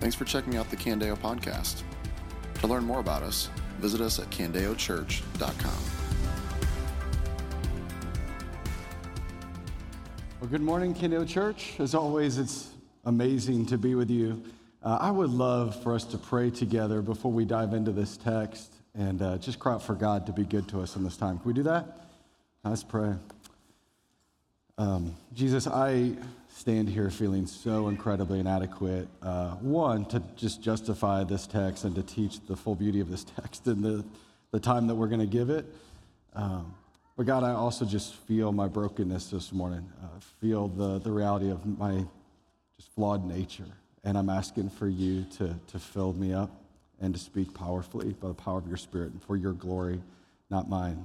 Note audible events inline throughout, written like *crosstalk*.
Thanks for checking out the Candeo podcast. To learn more about us, visit us at candeochurch.com. Well, good morning, Candeo Church. As always, it's amazing to be with you. Uh, I would love for us to pray together before we dive into this text and uh, just cry out for God to be good to us in this time. Can we do that? Let's pray. Um, Jesus, I stand here feeling so incredibly inadequate. Uh, one, to just justify this text and to teach the full beauty of this text in the, the time that we're going to give it. Um, but God, I also just feel my brokenness this morning, uh, feel the, the reality of my just flawed nature. And I'm asking for you to, to fill me up and to speak powerfully by the power of your Spirit and for your glory, not mine.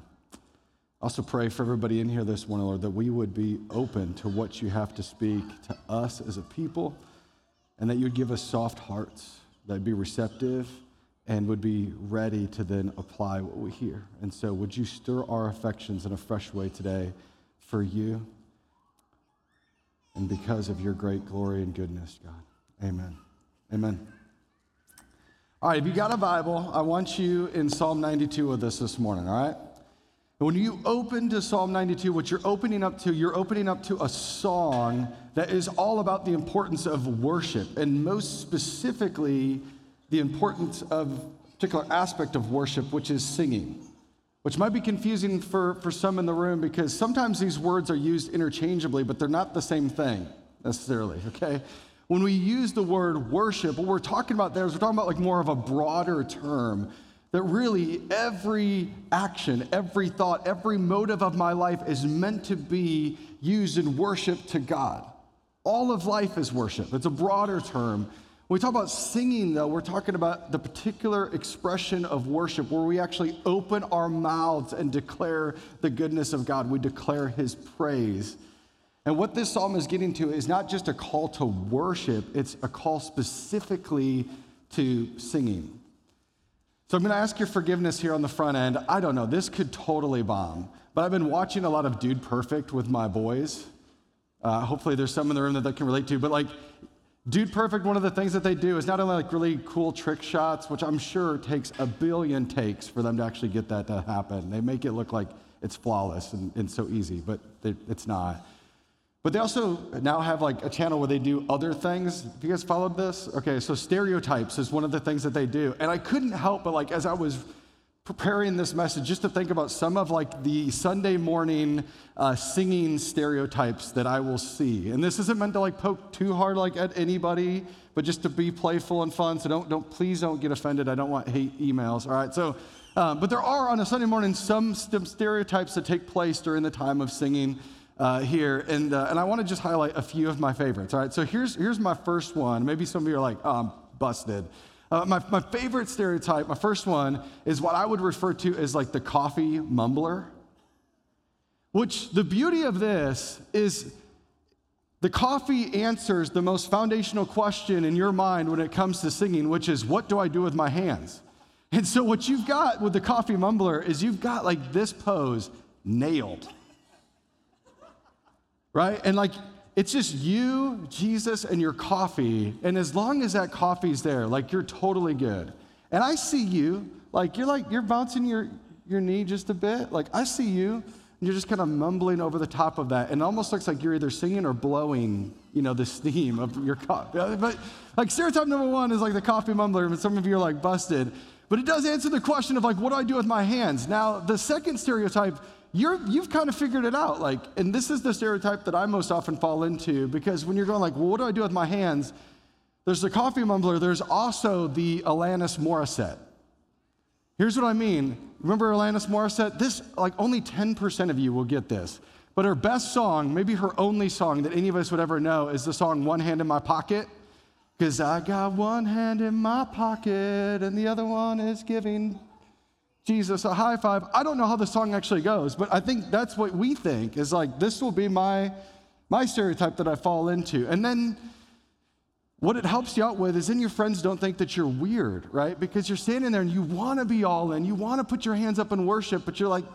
Also, pray for everybody in here this morning, Lord, that we would be open to what you have to speak to us as a people, and that you would give us soft hearts, that be receptive, and would be ready to then apply what we hear. And so, would you stir our affections in a fresh way today for you and because of your great glory and goodness, God? Amen. Amen. All right, if you got a Bible, I want you in Psalm 92 with us this morning, all right? When you open to Psalm 92, what you're opening up to, you're opening up to a song that is all about the importance of worship, and most specifically, the importance of particular aspect of worship, which is singing, which might be confusing for, for some in the room because sometimes these words are used interchangeably, but they're not the same thing necessarily, okay? When we use the word worship, what we're talking about there is we're talking about like more of a broader term that really every action, every thought, every motive of my life is meant to be used in worship to God. All of life is worship. It's a broader term. When we talk about singing, though, we're talking about the particular expression of worship where we actually open our mouths and declare the goodness of God. We declare His praise. And what this psalm is getting to is not just a call to worship, it's a call specifically to singing. So I'm going to ask your forgiveness here on the front end. I don't know, this could totally bomb, but I've been watching a lot of Dude Perfect with my boys. Uh, hopefully, there's some in the room that they can relate to, but like, Dude Perfect, one of the things that they do is not only like really cool trick shots, which I'm sure takes a billion takes for them to actually get that to happen. They make it look like it's flawless and, and so easy, but it's not. But they also now have like a channel where they do other things. Have you guys followed this? Okay, so stereotypes is one of the things that they do. And I couldn't help but like as I was preparing this message just to think about some of like the Sunday morning uh, singing stereotypes that I will see. And this isn't meant to like poke too hard like at anybody, but just to be playful and fun. So don't don't please don't get offended. I don't want hate emails. All right. So, uh, but there are on a Sunday morning some stereotypes that take place during the time of singing uh, here, and, uh, and I want to just highlight a few of my favorites. All right, so here's, here's my first one. Maybe some of you are like, oh, I'm busted. Uh, my, my favorite stereotype, my first one, is what I would refer to as like the coffee mumbler. Which the beauty of this is the coffee answers the most foundational question in your mind when it comes to singing, which is, what do I do with my hands? And so, what you've got with the coffee mumbler is you've got like this pose nailed right? And like, it's just you, Jesus, and your coffee. And as long as that coffee's there, like, you're totally good. And I see you, like, you're like, you're bouncing your, your knee just a bit. Like, I see you, and you're just kind of mumbling over the top of that. And it almost looks like you're either singing or blowing, you know, the steam of your coffee. But like, stereotype number one is like the coffee mumbler, and some of you are like busted. But it does answer the question of like, what do I do with my hands? Now, the second stereotype you're, you've kind of figured it out. Like, and this is the stereotype that I most often fall into because when you're going like, well, what do I do with my hands? There's the coffee mumbler. There's also the Alanis Morissette. Here's what I mean. Remember Alanis Morissette? This, like, only 10% of you will get this. But her best song, maybe her only song that any of us would ever know, is the song One Hand in My Pocket. Because I got one hand in my pocket and the other one is giving Jesus a high five. I don't know how the song actually goes, but I think that's what we think is like, this will be my, my stereotype that I fall into. And then what it helps you out with is then your friends don't think that you're weird, right? Because you're standing there and you want to be all in, you want to put your hands up and worship, but you're like,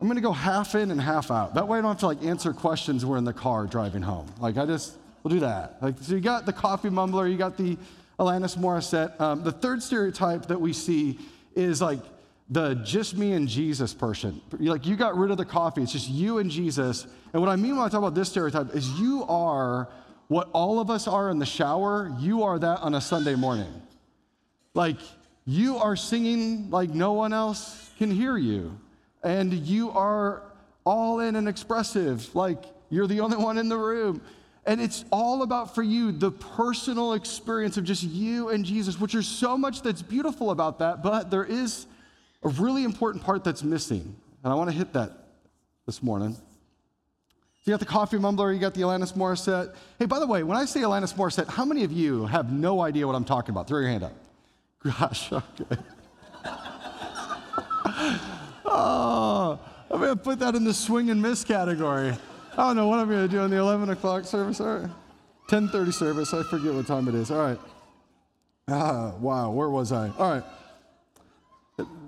I'm going to go half in and half out. That way I don't have to like answer questions we're in the car driving home. Like I just, we'll do that. Like, so you got the coffee mumbler, you got the Alanis Morissette. Um, the third stereotype that we see is like the just me and Jesus person. Like you got rid of the coffee, it's just you and Jesus. And what I mean when I talk about this stereotype is you are what all of us are in the shower, you are that on a Sunday morning. Like you are singing like no one else can hear you. And you are all in and expressive, like you're the only one in the room. And it's all about for you the personal experience of just you and Jesus, which there's so much that's beautiful about that, but there is a really important part that's missing. And I want to hit that this morning. So you got the coffee mumbler, you got the Alanis Morissette. Hey, by the way, when I say Alanis Morissette, how many of you have no idea what I'm talking about? Throw your hand up. Gosh, *laughs* okay. oh, I'm going to put that in the swing and miss category. I don't know what I'm going to do in the 11 o'clock service. All right. 10:30 service. I forget what time it is. All right. Ah, wow. Where was I? All right.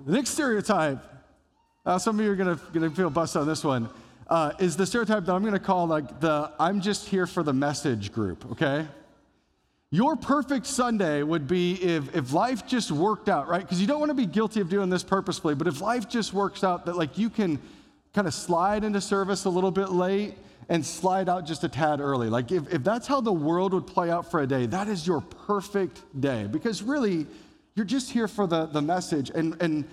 The next stereotype. Uh, some of you are going to feel busted on this one. Uh, is the stereotype that I'm going to call like the "I'm just here for the message" group. Okay. Your perfect Sunday would be if, if life just worked out, right? Because you don't want to be guilty of doing this purposefully, but if life just works out that like you can kind of slide into service a little bit late and slide out just a tad early. Like, if, if that's how the world would play out for a day, that is your perfect day. Because really, you're just here for the, the message. And, and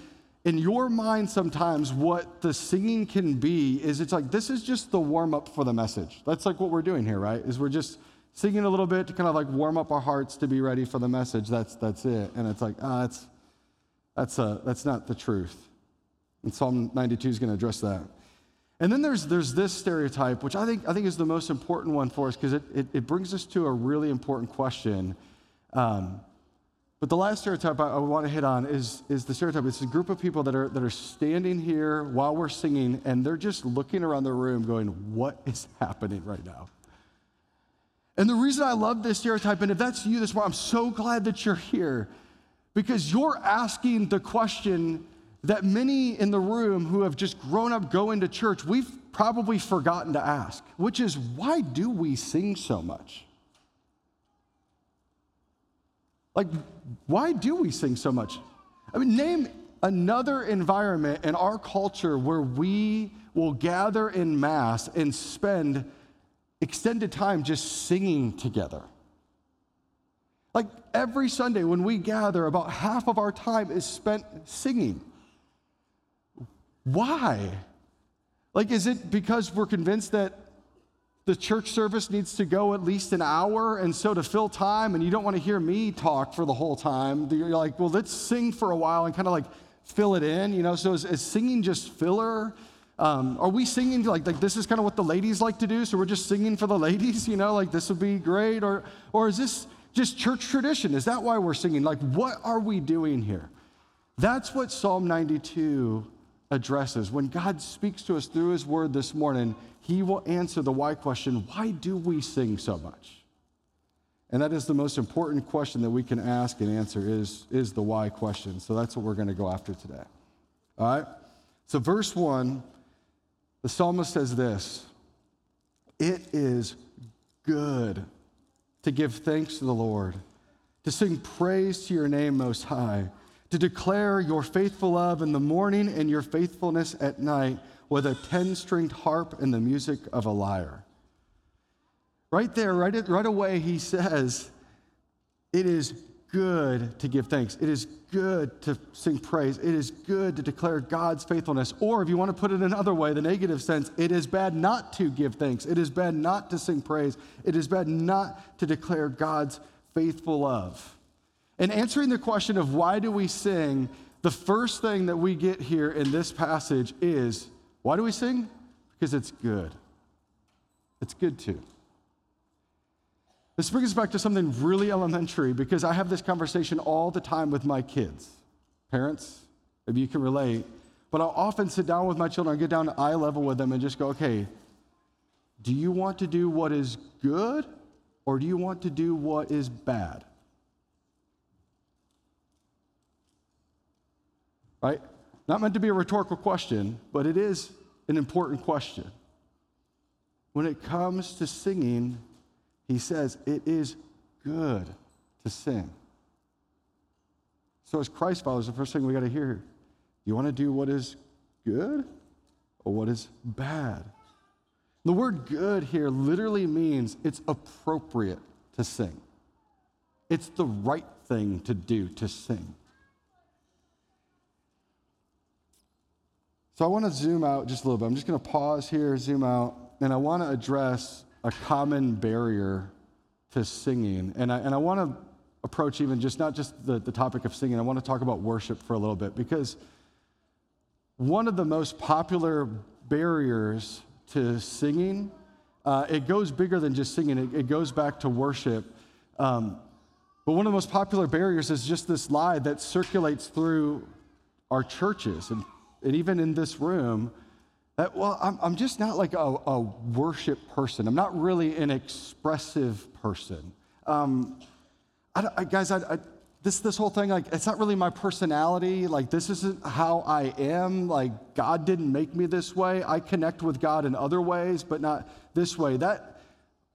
in your mind, sometimes what the singing can be is it's like, this is just the warm up for the message. That's like what we're doing here, right? Is we're just singing a little bit to kind of like warm up our hearts to be ready for the message. That's, that's it. And it's like, ah, that's, that's, a, that's not the truth. And Psalm 92 is going to address that. And then there's, there's this stereotype, which I think, I think is the most important one for us because it, it, it, brings us to a really important question. Um, but the last stereotype I, I want to hit on is, is the stereotype. It's a group of people that are, that are standing here while we're singing and they're just looking around the room going, What is happening right now? And the reason I love this stereotype, and if that's you this morning, I'm so glad that you're here because you're asking the question that many in the room who have just grown up going to church, we've probably forgotten to ask, which is why do we sing so much? Like, why do we sing so much? I mean, name another environment in our culture where we will gather in mass and spend extended time just singing together. Like every Sunday when we gather, about half of our time is spent singing. Why? Like, is it because we're convinced that the church service needs to go at least an hour, and so to fill time, and you don't want to hear me talk for the whole time, you're like, well, let's sing for a while and kind of like fill it in, you know? So is, is singing just filler? Um, are we singing like, like this is kind of what the ladies like to do, so we're just singing for the *laughs* ladies, you know, like this would be great? Or, or is this just church tradition? Is that why we're singing? Like, what are we doing here? That's what Psalm 92 addresses. When God speaks to us through His Word this morning, He will answer the why question why do we sing so much? And that is the most important question that we can ask and answer is, is the why question. So that's what we're going to go after today. All right? So, verse 1, the psalmist says this It is good to give thanks to the Lord, to sing praise to your name most high to declare your faithful love in the morning and your faithfulness at night with a 10 stringed harp and the music of a lyre. Right there, right, right away, he says, It is good to give thanks. It is good to sing praise. It is good to declare God's faithfulness. Or if you want to put it another way, the negative sense, it is bad not to give thanks. It is bad not to sing praise. It is bad not to declare God's faithful love. In answering the question of why do we sing, the first thing that we get here in this passage is why do we sing? Because it's good. It's good too. This brings us back to something really elementary because I have this conversation all the time with my kids. Parents, maybe you can relate, but I'll often sit down with my children, I get down to eye level with them and just go, okay, do you want to do what is good or do you want to do what is bad? Right? Not meant to be a rhetorical question, but it is an important question. When it comes to singing, he says it is good to sing. So, as Christ followers, the first thing we got to hear do you want to do what is good or what is bad? The word good here literally means it's appropriate to sing, it's the right thing to do to sing. So I want to zoom out just a little bit. I'm just going to pause here, zoom out, and I want to address a common barrier to singing. And I, and I want to approach even just not just the, the topic of singing, I want to talk about worship for a little bit because one of the most popular barriers to singing, uh, it goes bigger than just singing, it, it goes back to worship. Um, but one of the most popular barriers is just this lie that circulates through our churches and and even in this room, that, well, I'm, I'm just not like a, a worship person. I'm not really an expressive person. Um, I, I, guys, I, this, this whole thing, like, it's not really my personality. Like, this isn't how I am. Like, God didn't make me this way. I connect with God in other ways, but not this way. That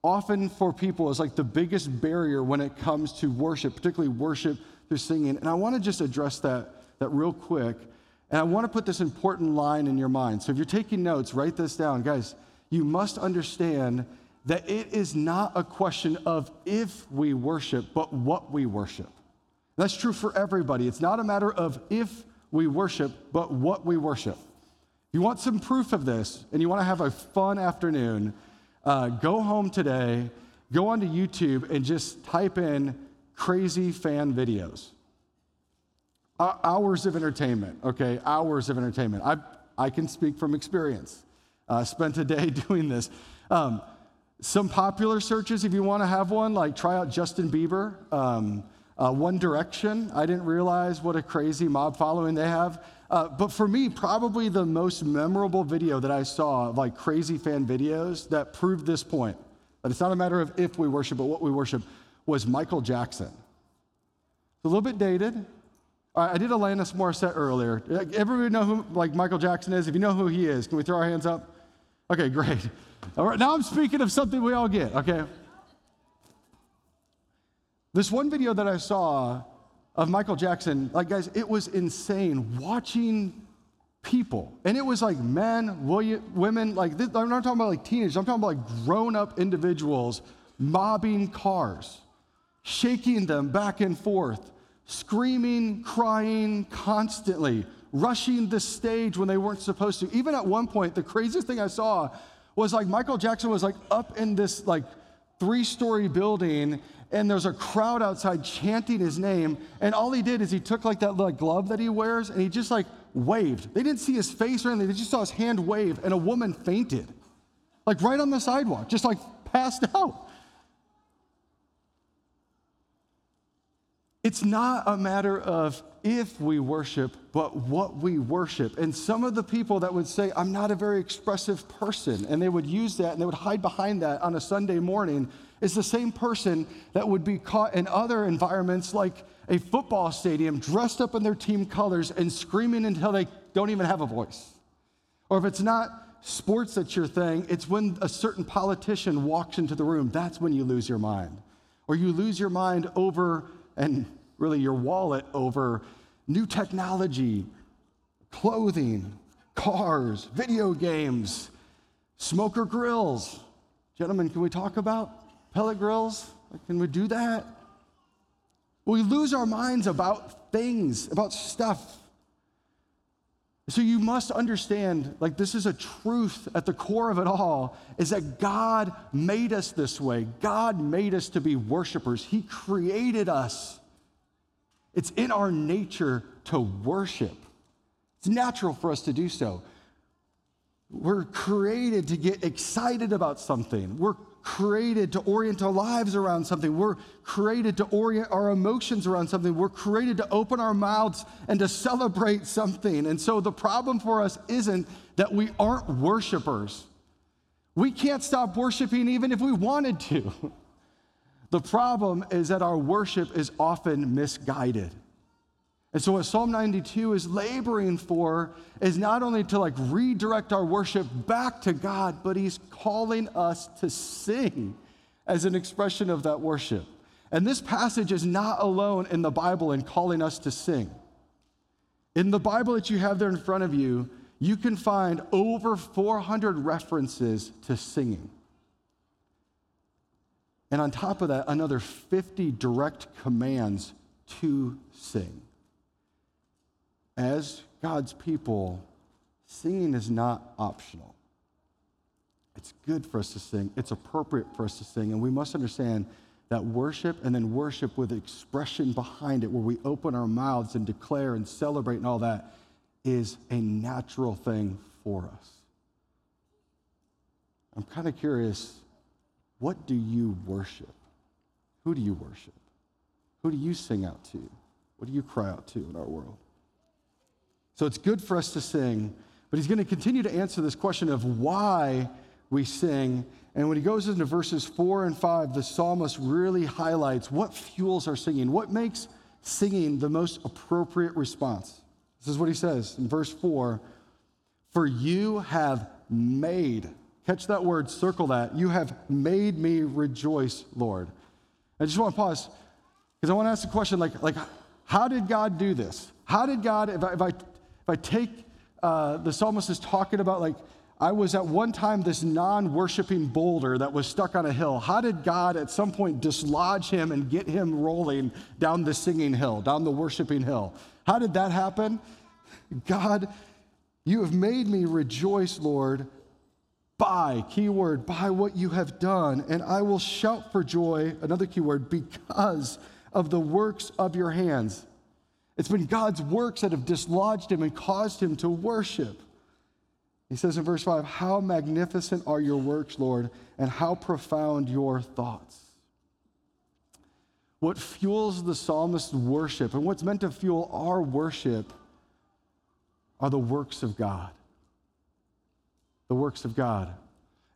often for people is like the biggest barrier when it comes to worship, particularly worship through singing. And I want to just address that, that real quick. And I want to put this important line in your mind. So if you're taking notes, write this down. Guys, you must understand that it is not a question of if we worship, but what we worship. That's true for everybody. It's not a matter of if we worship, but what we worship. If you want some proof of this and you want to have a fun afternoon, uh, go home today, go onto YouTube, and just type in crazy fan videos hours of entertainment, okay? Hours of entertainment. I, I can speak from experience. Uh, spent a day *laughs* doing this. Um, some popular searches, if you want to have one, like try out Justin Bieber, um, uh, One Direction. I didn't realize what a crazy mob following they have. Uh, but for me, probably the most memorable video that I saw, like crazy fan videos, that proved this point that it's not a matter of if we worship, but what we worship, was Michael Jackson. It's a little bit dated, I did Alanis Morissette earlier. Everybody know who like Michael Jackson is? If you know who he is, can we throw our hands up? Okay, great. *laughs* All right, now I'm speaking of something we all get, okay? This one video that I saw of Michael Jackson, like guys, it was insane watching people. And it was like men, women, like this, I'm not talking about like teenagers, I'm talking about like grown up individuals mobbing cars, shaking them back and forth screaming, crying constantly, rushing the stage when they weren't supposed to. Even at one point, the craziest thing I saw was like Michael Jackson was like up in this like three story building and there's a crowd outside chanting his name and all he did is he took like that like glove that he wears and he just like waved they didn't see his face or anything they just saw his hand wave and a woman fainted like right on the sidewalk just like passed *laughs* out It's not a matter of if we worship, but what we worship. And some of the people that would say, I'm not a very expressive person, and they would use that and they would hide behind that on a Sunday morning, is the same person that would be caught in other environments like a football stadium, dressed up in their team colors and screaming until they don't even have a voice. Or if it's not sports that's your thing, it's when a certain politician walks into the room, that's when you lose your mind. Or you lose your mind over and really your wallet over new technology, clothing, cars, video games, smoker grills. Gentlemen, can we talk about pellet grills? Can we do that? We lose our minds about things, about stuff. So you must understand, like, this is a truth at the core of it all is that God made us this way. God made us to be worshipers. He created us. It's in our nature to worship, it's natural for us to do so. We're created to get excited about something. We're created to orient our lives around something. We're created to orient our emotions around something. We're created to open our mouths and to celebrate something. And so the problem for us isn't that we aren't worshipers. We can't stop worshiping even if we wanted to. *laughs* The problem is that our worship is often misguided. And so, what Psalm 92 is laboring for is not only to like redirect our worship back to God, but He's calling us to sing as an expression of that worship. And this passage is not alone in the Bible in calling us to sing. In the Bible that you have there in front of you, you can find over 400 references to singing. And on top of that, another 50 direct commands to sing. As God's people, singing is not optional. It's good for us to sing, it's appropriate for us to sing, and we must understand that worship and then worship with expression behind it, where we open our mouths and declare and celebrate and all that, is a natural thing for us. I'm kind of curious what do you worship? Who do you worship? Who do you sing out to? What do you cry out to in our world? So it's good for us to sing, but he's going to continue to answer this question of why we sing. And when he goes into verses four and five, the psalmist really highlights what fuels our singing, what makes singing the most appropriate response. This is what he says in verse four For you have made, catch that word, circle that, you have made me rejoice, Lord. I just want to pause because I want to ask the question like, like, how did God do this? How did God, if I, if I, if I take uh, the psalmist is talking about like I was at one time this non worshiping boulder that was stuck on a hill. How did God at some point dislodge him and get him rolling down the singing hill, down the worshiping hill? How did that happen? God, you have made me rejoice, Lord, by, keyword, by what you have done, and I will shout for joy, another keyword, because of the works of your hands. It's been God's works that have dislodged him and caused him to worship. He says in verse 5, How magnificent are your works, Lord, and how profound your thoughts. What fuels the psalmist's worship and what's meant to fuel our worship are the works of God. The works of God.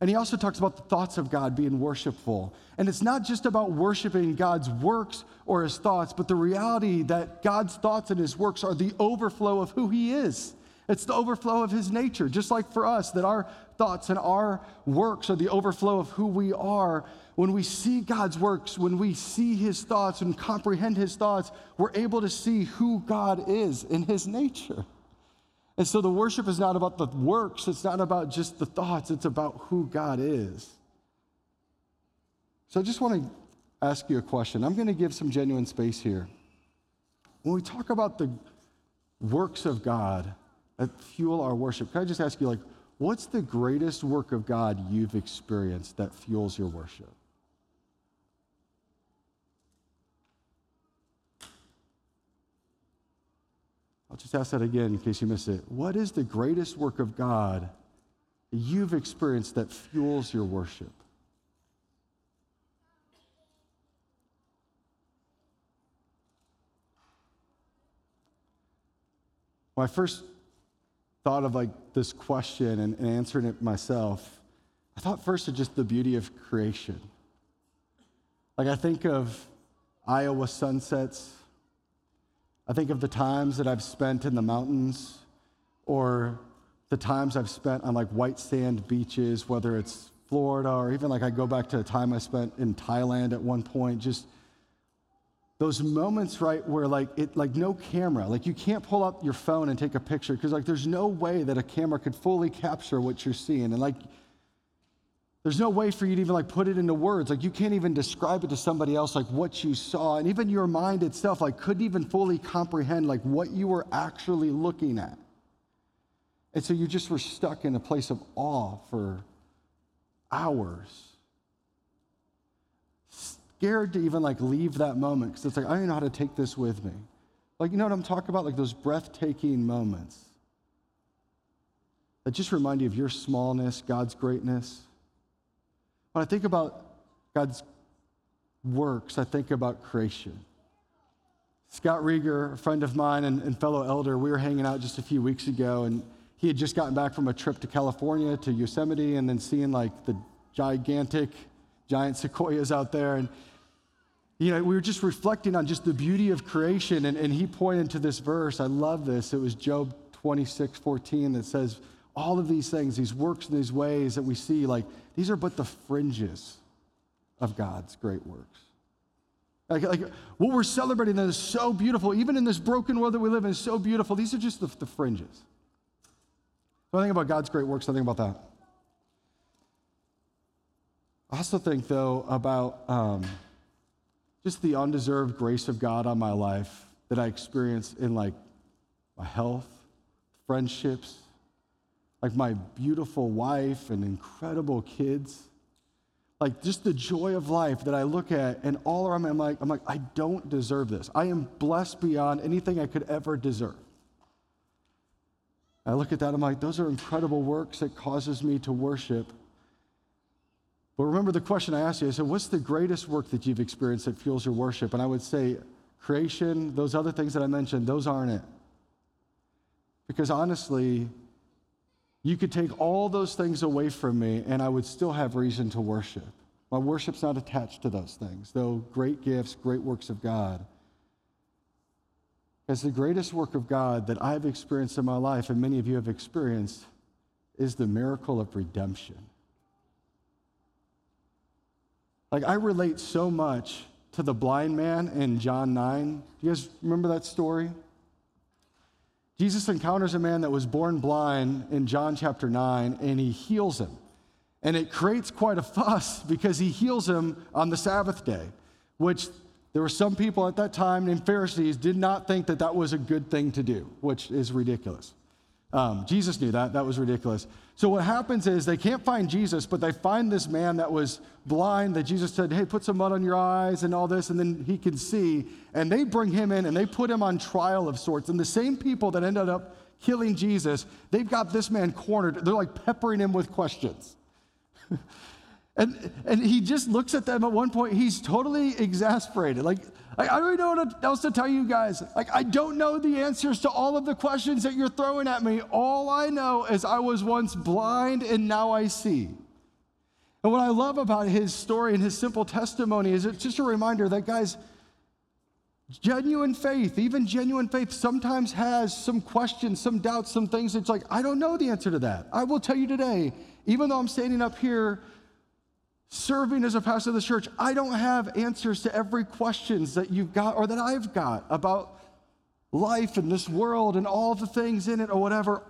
And he also talks about the thoughts of God being worshipful. And it's not just about worshiping God's works or his thoughts, but the reality that God's thoughts and his works are the overflow of who he is. It's the overflow of his nature, just like for us, that our thoughts and our works are the overflow of who we are. When we see God's works, when we see his thoughts and comprehend his thoughts, we're able to see who God is in his nature. And so the worship is not about the works, it's not about just the thoughts, it's about who God is. So I just want to ask you a question. I'm going to give some genuine space here. When we talk about the works of God, that fuel our worship. Can I just ask you, like, what's the greatest work of God you've experienced that fuels your worship? I'll just ask that again in case you missed it. What is the greatest work of God you've experienced that fuels your worship? When I first thought of like this question and, and answering it myself, I thought first of just the beauty of creation. Like I think of Iowa sunsets. I think of the times that I've spent in the mountains or the times I've spent on like white sand beaches, whether it's Florida or even like I go back to a time I spent in Thailand at one point, just those moments right where like it like no camera like you can't pull up your phone and take a picture because like there's no way that a camera could fully capture what you're seeing. And like there's no way for you to even like put it into words like you can't even describe it to somebody else like what you saw and even your mind itself like couldn't even fully comprehend like what you were actually looking at and so you just were stuck in a place of awe for hours scared to even like leave that moment because it's like, I don't know how to take this with me. Like, you know what I'm talking about? Like those breathtaking moments that just remind you of your smallness, God's greatness. When I think about God's works, I think about creation. Scott Rieger, a friend of mine and, and fellow elder, we were hanging out just a few weeks ago, and he had just gotten back from a trip to California to Yosemite and then seeing like the gigantic giant sequoias out there. And, you know, we were just reflecting on just the beauty of creation. And, and he pointed to this verse. I love this. It was Job 26, 14 that says, all of these things, these works and these ways that we see, like, these are but the fringes of God's great works. Like, like what we're celebrating that is so beautiful, even in this broken world that we live in, is so beautiful. These are just the, the fringes. So I think about God's great works, I think about that. I also think, though, about um, just the undeserved grace of God on my life that I experience in like my health, friendships, like my beautiful wife and incredible kids. Like just the joy of life that I look at and all around me, I'm like, I'm like, I don't deserve this. I am blessed beyond anything I could ever deserve. I look at that, I'm like, those are incredible works that causes me to worship. But remember the question I asked you, I said, what's the greatest work that you've experienced that fuels your worship? And I would say creation, those other things that I mentioned, those aren't it. Because honestly, you could take all those things away from me and I would still have reason to worship. My worship's not attached to those things, though great gifts, great works of God. As the greatest work of God that I've experienced in my life, and many of you have experienced, is the miracle of redemption. Like, I relate so much to the blind man in John 9. Do you guys remember that story? Jesus encounters a man that was born blind in John chapter 9, and he heals him. And it creates quite a fuss *laughs* because he heals him on the Sabbath day, which there were some people at that time named Pharisees did not think that that was a good thing to do, which is ridiculous. Um, Jesus knew that. That was ridiculous. So what happens is they can't find Jesus, but they find this man that was blind that Jesus said, hey, put some mud on your eyes and all this, and then he can see. And they bring him in and they put him on trial of sorts. And the same people that ended up killing Jesus, they've got this man cornered. They're like peppering him with questions. *laughs* and, and he just looks at them at one point. He's totally exasperated. Like, I, I don't know what else to tell you guys. Like, I don't know the answers to all of the questions that you're throwing at me. All I know is I was once blind and now I see. And what I love about his story and his simple testimony is it's just a reminder that, guys, genuine faith, even genuine faith, sometimes has some questions, some doubts, some things. It's like, I don't know the answer to that. I will tell you today, even though I'm standing up here serving as a pastor of the church, I don't have answers to every questions that you've got or that I've got about life and this world and all the things in it or whatever.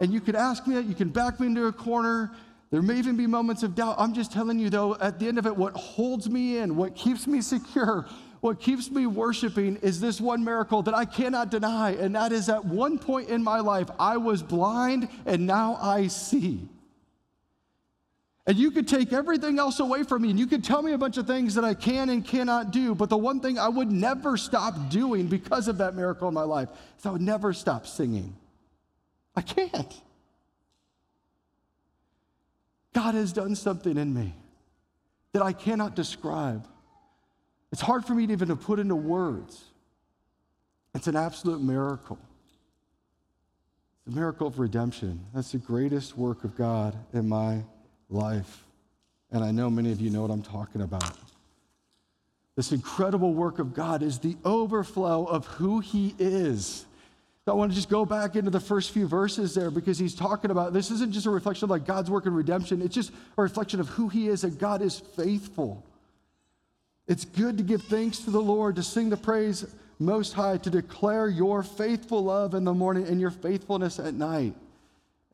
And you could ask me that, you can back me into a corner. There may even be moments of doubt. I'm just telling you, though, at the end of it, what holds me in, what keeps me *laughs* secure, what keeps me worshiping is this one miracle that I cannot deny. And that is at one point in my life, I was blind and now I see. And you could take everything else away from me and you could tell me a bunch of things that I can and cannot do. But the one thing I would never stop doing because of that miracle in my life is I would never stop singing. I can't. God has done something in me that I cannot describe. It's hard for me to even to put into words. It's an absolute miracle. The miracle of redemption. That's the greatest work of God in my life. And I know many of you know what I'm talking about. This incredible work of God is the overflow of who He is. I want to just go back into the first few verses there because he's talking about this isn't just a reflection of like God's work in redemption, it's just a reflection of who He is, that God is faithful. It's good to give thanks to the Lord, to sing the praise most high, to declare your faithful love in the morning and your faithfulness at night.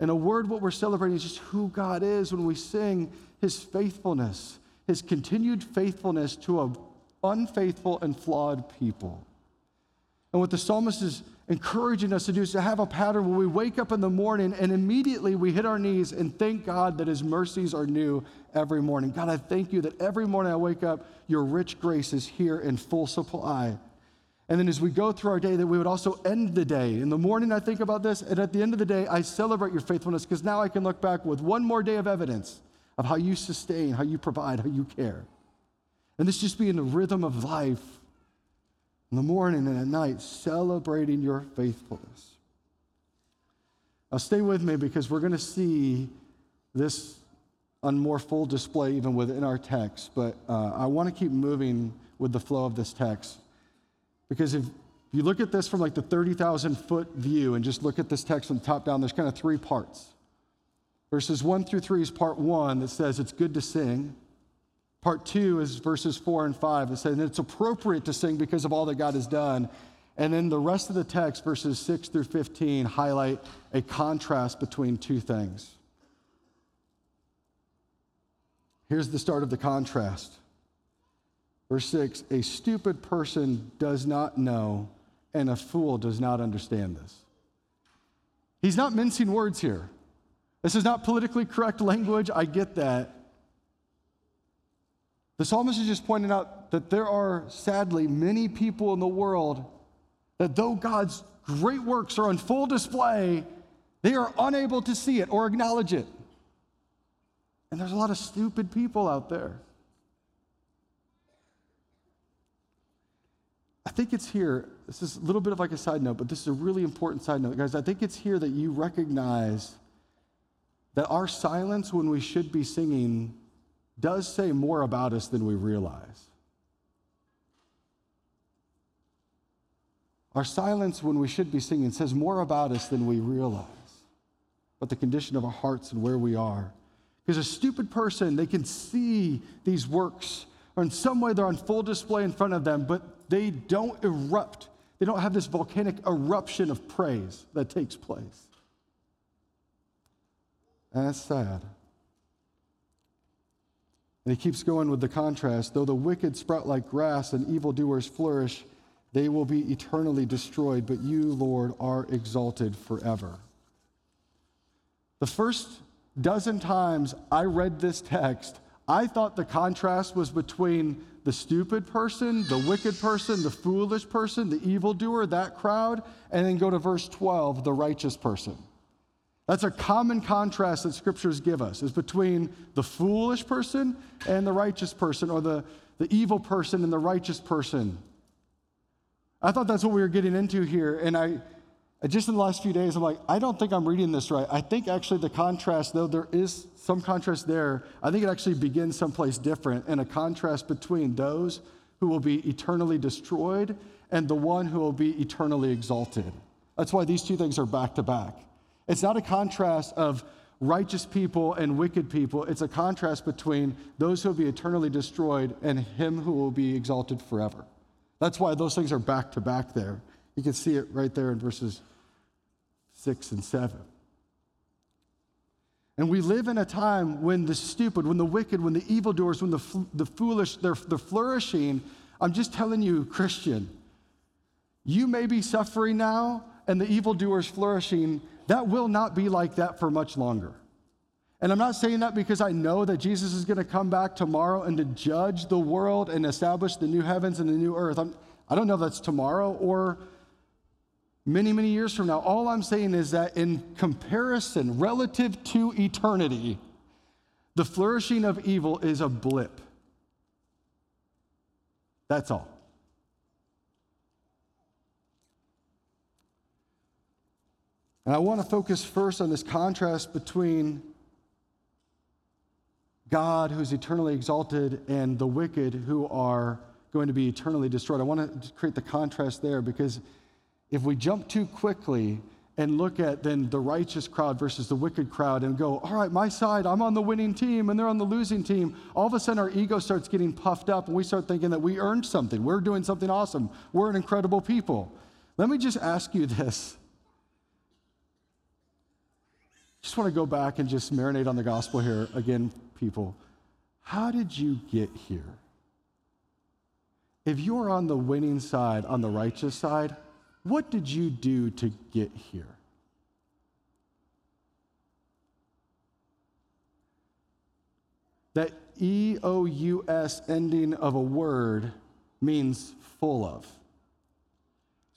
And a word, what we're celebrating is just who God is when we sing his faithfulness, his continued faithfulness to an unfaithful and flawed people. And what the psalmist is encouraging us to do is to have a pattern where we wake up in the morning and immediately we hit our knees and thank God that his mercies are new every morning. God, I thank you that every morning I wake up, your rich grace is here in full supply. And then as we go through our day, that we would also end the day. In the morning, I think about this, and at the end of the day, I celebrate your faithfulness because now I can look back with one more day of evidence of how you sustain, how you provide, how you care. And this just being the rhythm of life in the morning and at night, celebrating your faithfulness. Now, stay with me because we're going to see this on more full display even within our text, but uh, I want to keep moving with the flow of this text. Because if you look at this from like the 30,000 foot view and just look at this text from top down, there's kind of three parts. Verses one through three is part one that says it's good to sing. Part two is verses four and five. that says it's appropriate to sing because of all that God has done. And then the rest of the text, verses 6 through 15, highlight a contrast between two things. Here's the start of the contrast. Verse 6 A stupid person does not know, and a fool does not understand this. He's not mincing words here. This is not politically correct language. I get that. The psalmist is just pointing out that there are sadly many people in the world that though God's great works are on full display, they are unable to see it or acknowledge it. And there's a lot of stupid people out there. I think it's here, this is a little bit of like a side note, but this is a really important side note. Guys, I think it's here that you recognize that our silence when we should be singing does say more about us than we realize. Our silence when we should be singing says more about us than we realize, but the condition of our hearts and where we are. Because a stupid person, they can see these works, or in some way they're on full display in front of them, but they don't erupt. They don't have this volcanic eruption of praise that takes place. And that's sad. And he keeps going with the contrast. Though the wicked sprout like grass and evildoers flourish, they will be eternally destroyed, but you, Lord, are exalted forever. The first dozen times I read this text, I thought the contrast was between the stupid person, the wicked person, the foolish person, the evildoer, that crowd, and then go to verse 12, the righteous person. That's a common contrast that scriptures give us, is between the foolish person and the righteous person, or the, the evil person and the righteous person. I thought that's what we were getting into here. And I, just in the last few days, I'm like, I don't think I'm reading this right. I think actually the contrast, though there is some contrast there, I think it actually begins someplace different and a contrast between those who will be eternally destroyed and the one who will be eternally exalted. That's why these two things are back to back. It's not a contrast of righteous people and wicked people. It's a contrast between those who will be eternally destroyed and him who will be exalted forever. That's why those things are back to back there. You can see it right there in verses six and seven. And we live in a time when the stupid, when the wicked, when the evildoers, when the, the foolish, they're, they're flourishing. I'm just telling you, Christian, you may be suffering now and the evildoers flourishing, that will not be like that for much longer. And I'm not saying that because I know that Jesus is going to come back tomorrow and to judge the world and establish the new heavens and the new earth. I'm, I do not know if that's tomorrow or many, many years from now. All I'm saying is that in comparison, relative to eternity, the flourishing of evil is a blip. That's all. And I want to focus first on this contrast between God, who's eternally exalted, and the wicked, who are going to be eternally destroyed. I want to create the contrast there because if we jump too quickly and look at then the righteous crowd versus the wicked crowd and go, all right, my side, I'm on the winning team and they're on the losing team, all of a sudden our ego starts getting puffed up and we start thinking that we earned something. We're doing something awesome. We're an incredible people. Let me just ask you this just want to go back and just marinate on the gospel here again, people. How did you get here? If you're on the winning side, on the righteous side, what did you do to get here? That E O U S ending of a word means full of.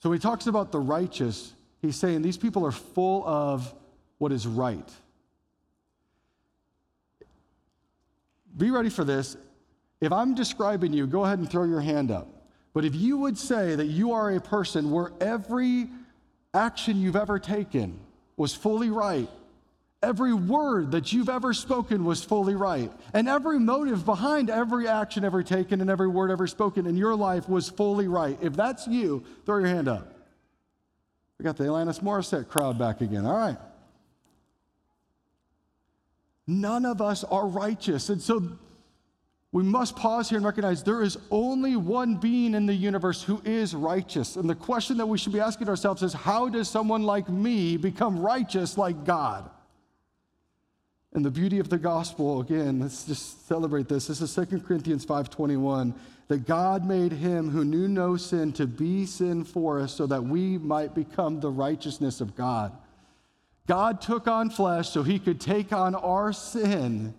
So when he talks about the righteous, he's saying these people are full of what is right. Be ready for this. If I'm describing you, go ahead and throw your hand up. But if you would say that you are a person where every action you've ever taken was fully right, every word that you've ever spoken was fully right, and every motive behind every action ever taken and every word ever spoken in your life was fully right, if that's you, throw your hand up. We got the Alanis Morissette crowd back again. All right. None of us are righteous. And so we must pause here and recognize there is only one being in the universe who is righteous. And the question that we should be asking ourselves is how does someone like me become righteous like God? And the beauty of the gospel, again, let's just celebrate this. This is 2 Corinthians 5:21, that God made him who knew no sin to be sin for us so that we might become the righteousness of God. God took on flesh so he could take on our sin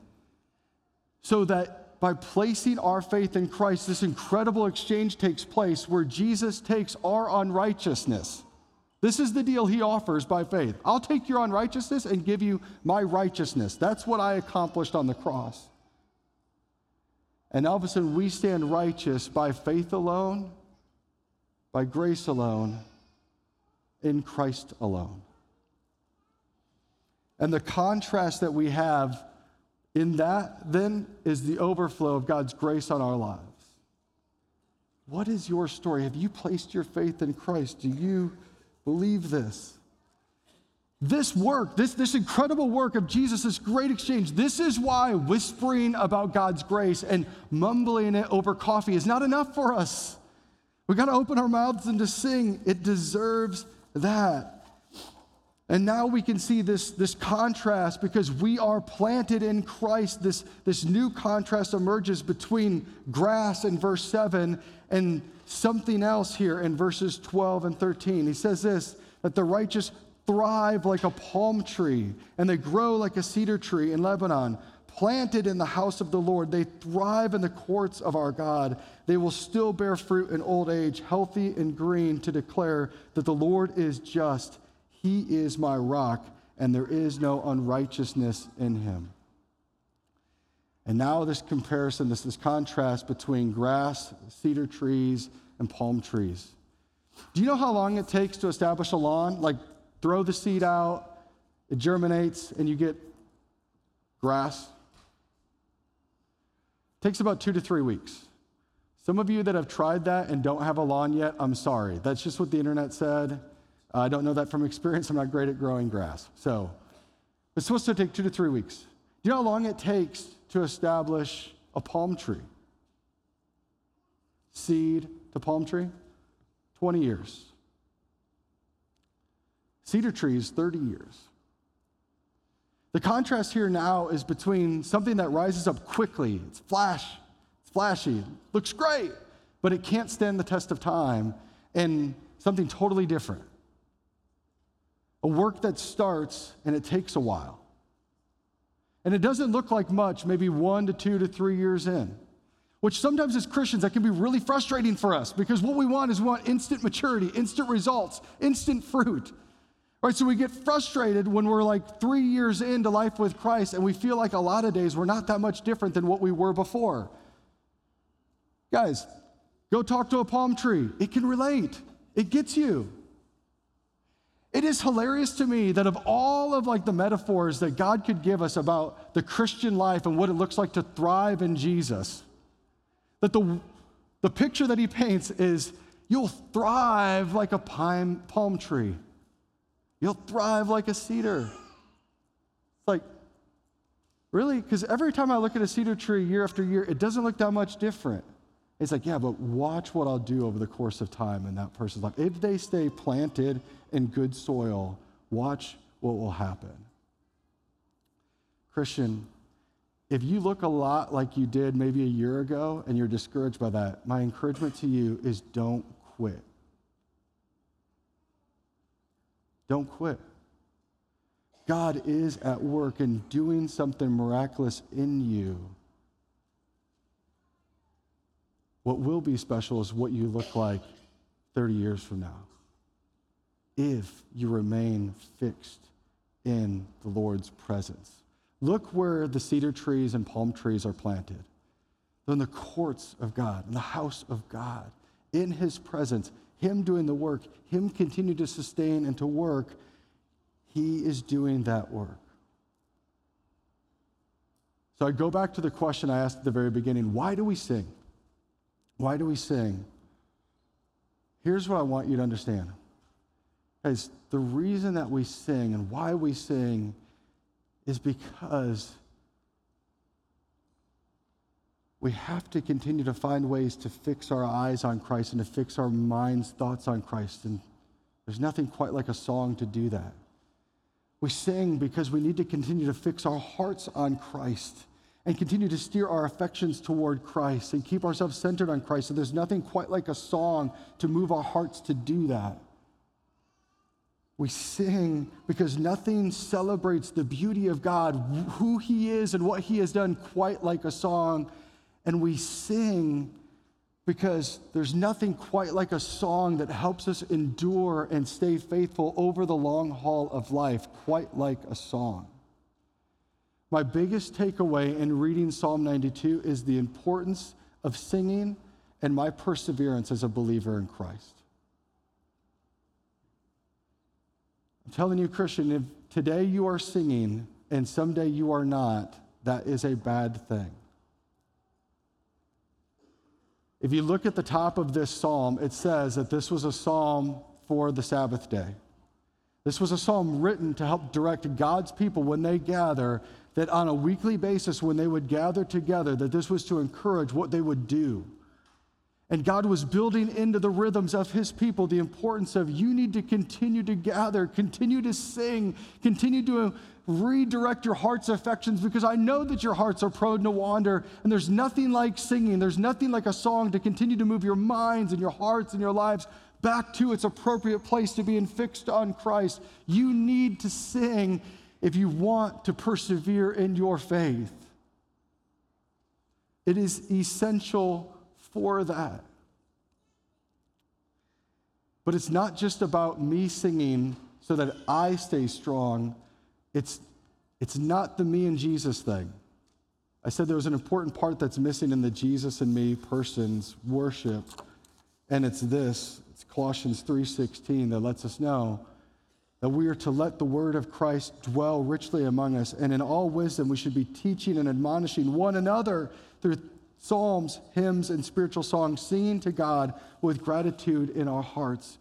so that by placing our faith in Christ, this incredible exchange takes place where Jesus takes our unrighteousness. This is the deal he offers by faith. I'll take your unrighteousness and give you my righteousness. That's what I accomplished on the cross. And all of a sudden, we stand righteous by faith alone, by grace alone, in Christ alone. And the contrast that we have in that, then, is the overflow of God's grace on our lives. What is your story? Have you placed your faith in Christ? Do you believe this? This work, this, this incredible work of Jesus, this great exchange, this is why whispering about God's grace and mumbling it over coffee is not enough for us. We got to open our mouths and to sing. It deserves that. And now we can see this, this contrast because we are planted in Christ. This, this new contrast emerges between grass in verse 7 and something else here in verses 12 and 13. He says this that the righteous thrive like a palm tree and they grow like a cedar tree in Lebanon. Planted in the house of the Lord, they thrive in the courts of our God. They will still bear fruit in old age, healthy and green, to declare that the Lord is just he is my rock, and there is no unrighteousness in him. And now, this comparison, this, this contrast between grass, cedar trees, and palm trees. Do you know how long it takes to establish a lawn? Like, throw the seed out, it germinates, and you get grass. It takes about two to three weeks. Some of you that have tried that and don't have a lawn yet, I'm sorry. That's just what the internet said. Uh, I don't know that from experience. I'm not great at growing grass. So it's supposed to take two to three weeks. Do you know how long it takes to establish a palm tree? Seed to palm tree? 20 years. Cedar trees, 30 years. The contrast here now is between something that rises up quickly, it's flash, it's flashy, looks great, but it can't stand the test of time, and something totally different a work that starts and it takes a while. And it doesn't look like much, maybe one to two to three years in, which sometimes as Christians, that can be really frustrating for us because what we want is we want instant maturity, instant results, instant fruit. Right, so we get frustrated when we're like three years into life with Christ and we feel like a lot of days we're not that much different than what we were before. Guys, go talk to a palm tree. It can relate, it gets you. It is hilarious to me that of all of like the metaphors that God could give us about the Christian life and what it looks like to thrive in Jesus, that the, the picture that he paints is you'll thrive like a pine, palm tree. You'll thrive like a cedar. It's like, really? Because every time I look at a cedar tree year after year, it doesn't look that much different. It's like, yeah, but watch what I'll do over the course of time in that person's life. If they stay planted in good soil, watch what will happen. Christian, if you look a lot like you did maybe a year ago and you're discouraged by that, my encouragement to you is don't quit. Don't quit. God is at work and doing something miraculous in you. What will be special is what you look like 30 years from now if you remain fixed in the Lord's presence. Look where the cedar trees and palm trees are planted. They're in the courts of God, in the house of God, in His presence, Him doing the work, Him continue to sustain and to work. He is doing that work. So I go back to the question I asked at the very beginning why do we sing? Why do we sing? Here's what I want you to understand Guys, the reason that we sing and why we sing is because we have to continue to find ways to fix our eyes on Christ and to fix our minds' thoughts on Christ. And there's nothing quite like a song to do that. We sing because we need to continue to fix our hearts on Christ and continue to steer our affections toward Christ and keep ourselves centered on Christ. And there's nothing quite like a song to move our hearts to do that. We sing because nothing celebrates the beauty of God, who He is, and what He has done quite like a song. And we sing because there's nothing quite like a song that helps us endure and stay faithful over the long haul of life, quite like a song. My biggest takeaway in reading Psalm 92 is the importance of singing and my perseverance as a believer in Christ. I'm telling you, Christian, if today you are singing and someday you are not, that is a bad thing. If you look at the top of this psalm, it says that this was a psalm for the Sabbath day. This was a psalm written to help direct God's people when they gather, that on a weekly basis, when they would gather together, that this was to encourage what they would do. And God was building into the rhythms of his people the importance of you need to continue to gather, continue to sing, continue to redirect your heart's affections because I know that your hearts are prone to wander. And there's nothing like singing, there's nothing like a song to continue to move your minds and your hearts and your lives back to its appropriate place to being fixed on Christ. You need to sing if you want to persevere in your faith. It is essential for that. But it's not just about me singing so that I stay strong. It's, it's not the me and Jesus thing. I said there was an important part that's missing in the Jesus and me person's worship, and it's this. It's Colossians 3:16 that lets us know that we are to let the word of Christ dwell richly among us, and in all wisdom we should be teaching and admonishing one another through psalms, hymns, and spiritual songs, singing to God with gratitude in our hearts.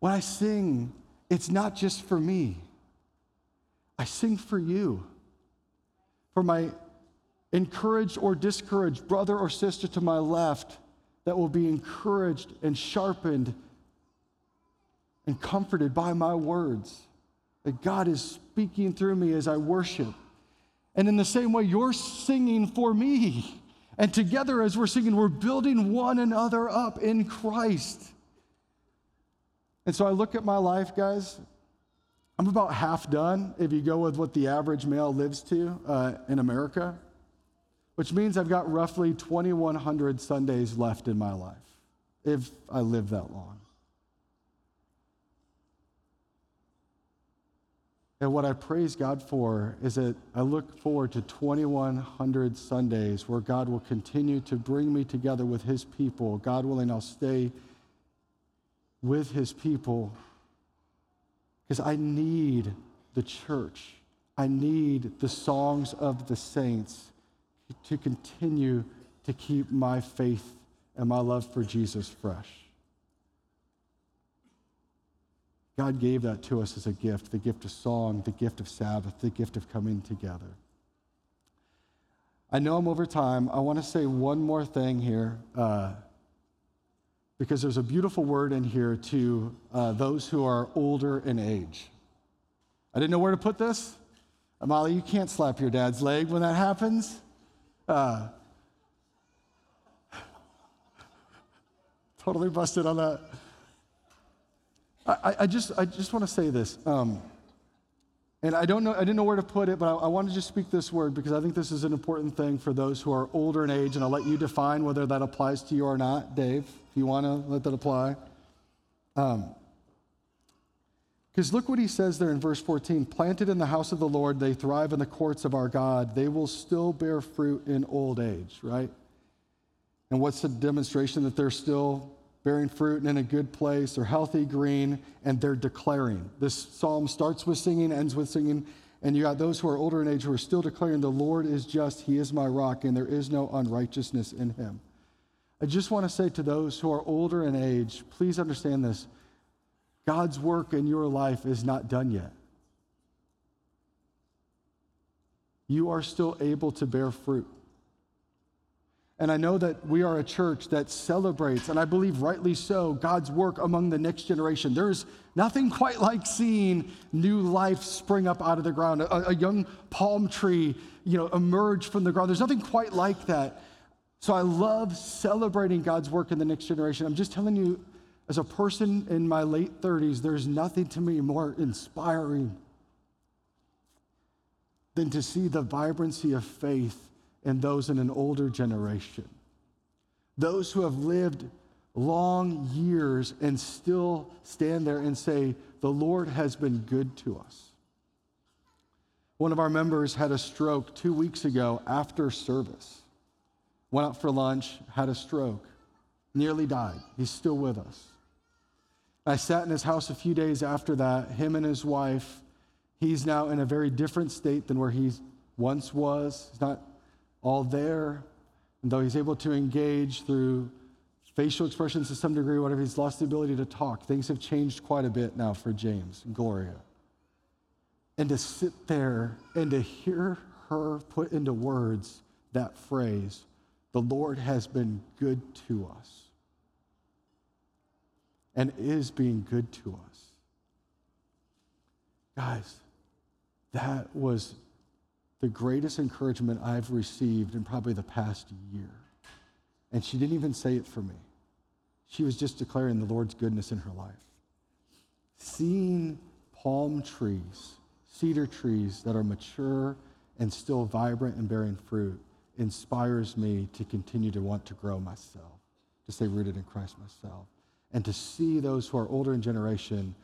When I sing, it's not just for me, I sing for you, for my encouraged or discouraged brother or sister to my left that will be encouraged and sharpened and comforted by my words. That God is speaking through me as I worship. And in the same way, you're singing for me. And together, as we're singing, we're building one another up in Christ. And so I look at my life, guys. I'm about half done if you go with what the average male lives to uh, in America, which means I've got roughly 2,100 Sundays left in my life if I live that long. And what I praise God for is that I look forward to 2,100 Sundays where God will continue to bring me together with His people. God willing, I'll stay with His people because I need the church. I need the songs of the saints to continue to keep my faith and my love for Jesus fresh. God gave that to us as a gift the gift of song, the gift of Sabbath, the gift of coming together. I know I'm over time. I want to say one more thing here uh, because there's a beautiful word in here to uh, those who are older in age. I didn't know where to put this. Amali, you can't slap your dad's leg when that happens. Uh, totally busted on that. I, I just, I just want to say this. Um, and I don't know, I didn't know where to put it, but I, I want to just speak this word because I think this is an important thing for those who are older in age, and I'll let you define whether that applies to you or not, Dave, if you want to let that apply. Um, because look what he says there in verse 14 planted in the house of the Lord, they thrive in the courts of our God. They will still bear fruit in old age, right? And what's the demonstration that they're still bearing fruit and in a good place. They're healthy, green, and they're declaring. This psalm starts with singing, ends with singing. And you got those who are older in age who are still declaring, The Lord is just, He is my rock, and there is no unrighteousness in Him. I just want to say to those who are older in age, please understand this God's work in your life is not done yet. You are still able to bear fruit. And I know that we are a church that celebrates, and I believe rightly so, God's work among the next generation. There's nothing quite like seeing new life spring up out of the ground, a, a, young palm tree, you know, emerge from the ground. There's nothing quite like that. So I love celebrating God's work in the next generation. I'm just telling you, as a person in my late 30s, there's nothing to me more inspiring than to see the vibrancy of faith in those in an older generation. Those who have lived long years and still stand there and say, The Lord has been good to us. One of our members had a stroke two weeks ago after service. Went out for lunch, had a stroke, nearly died. He's still with us. I sat in his house a few days after that, him and his wife. He's now in a very different state than where he once was. He's not all there. And though he's able to engage through facial expressions to some degree, whatever, he's lost the ability to talk. Things have changed quite a bit now for James and Gloria. And to sit there and to hear her put into words that phrase, the Lord has been good to us and is being good to us. Guys, that was the greatest encouragement I've received in probably the past year. And she didn't even say it for me. She was just declaring the Lord's goodness in her life. Seeing palm trees, cedar trees that are mature and still vibrant and bearing fruit inspires me to continue to want to grow myself, to stay rooted in Christ myself and to see those who are older in generation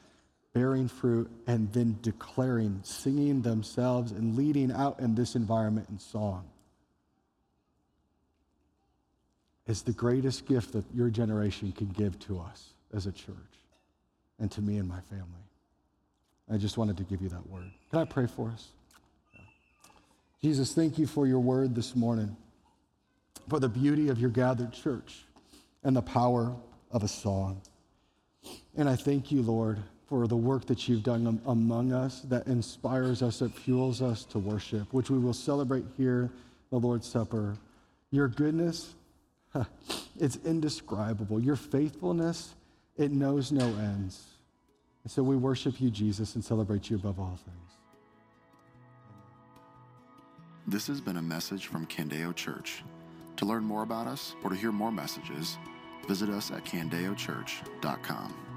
bearing fruit and then declaring, singing themselves and leading out in this environment in song is the greatest gift that your generation can give to us as a church and to me and my family. I just wanted to give you that word. Can I pray for us? Jesus, thank you for your word this morning, for the beauty of your gathered church and the power of a song. And I thank you, Lord, for the work that you've done among us that inspires us, that fuels us to worship, which we will celebrate here, the Lord's Supper. Your goodness, *laughs* it's indescribable. Your faithfulness, it knows no ends. And so we worship you, Jesus, and celebrate you above all things. This has been a message from Candeo Church. To learn more about us or to hear more messages, visit us at candeochurch.com.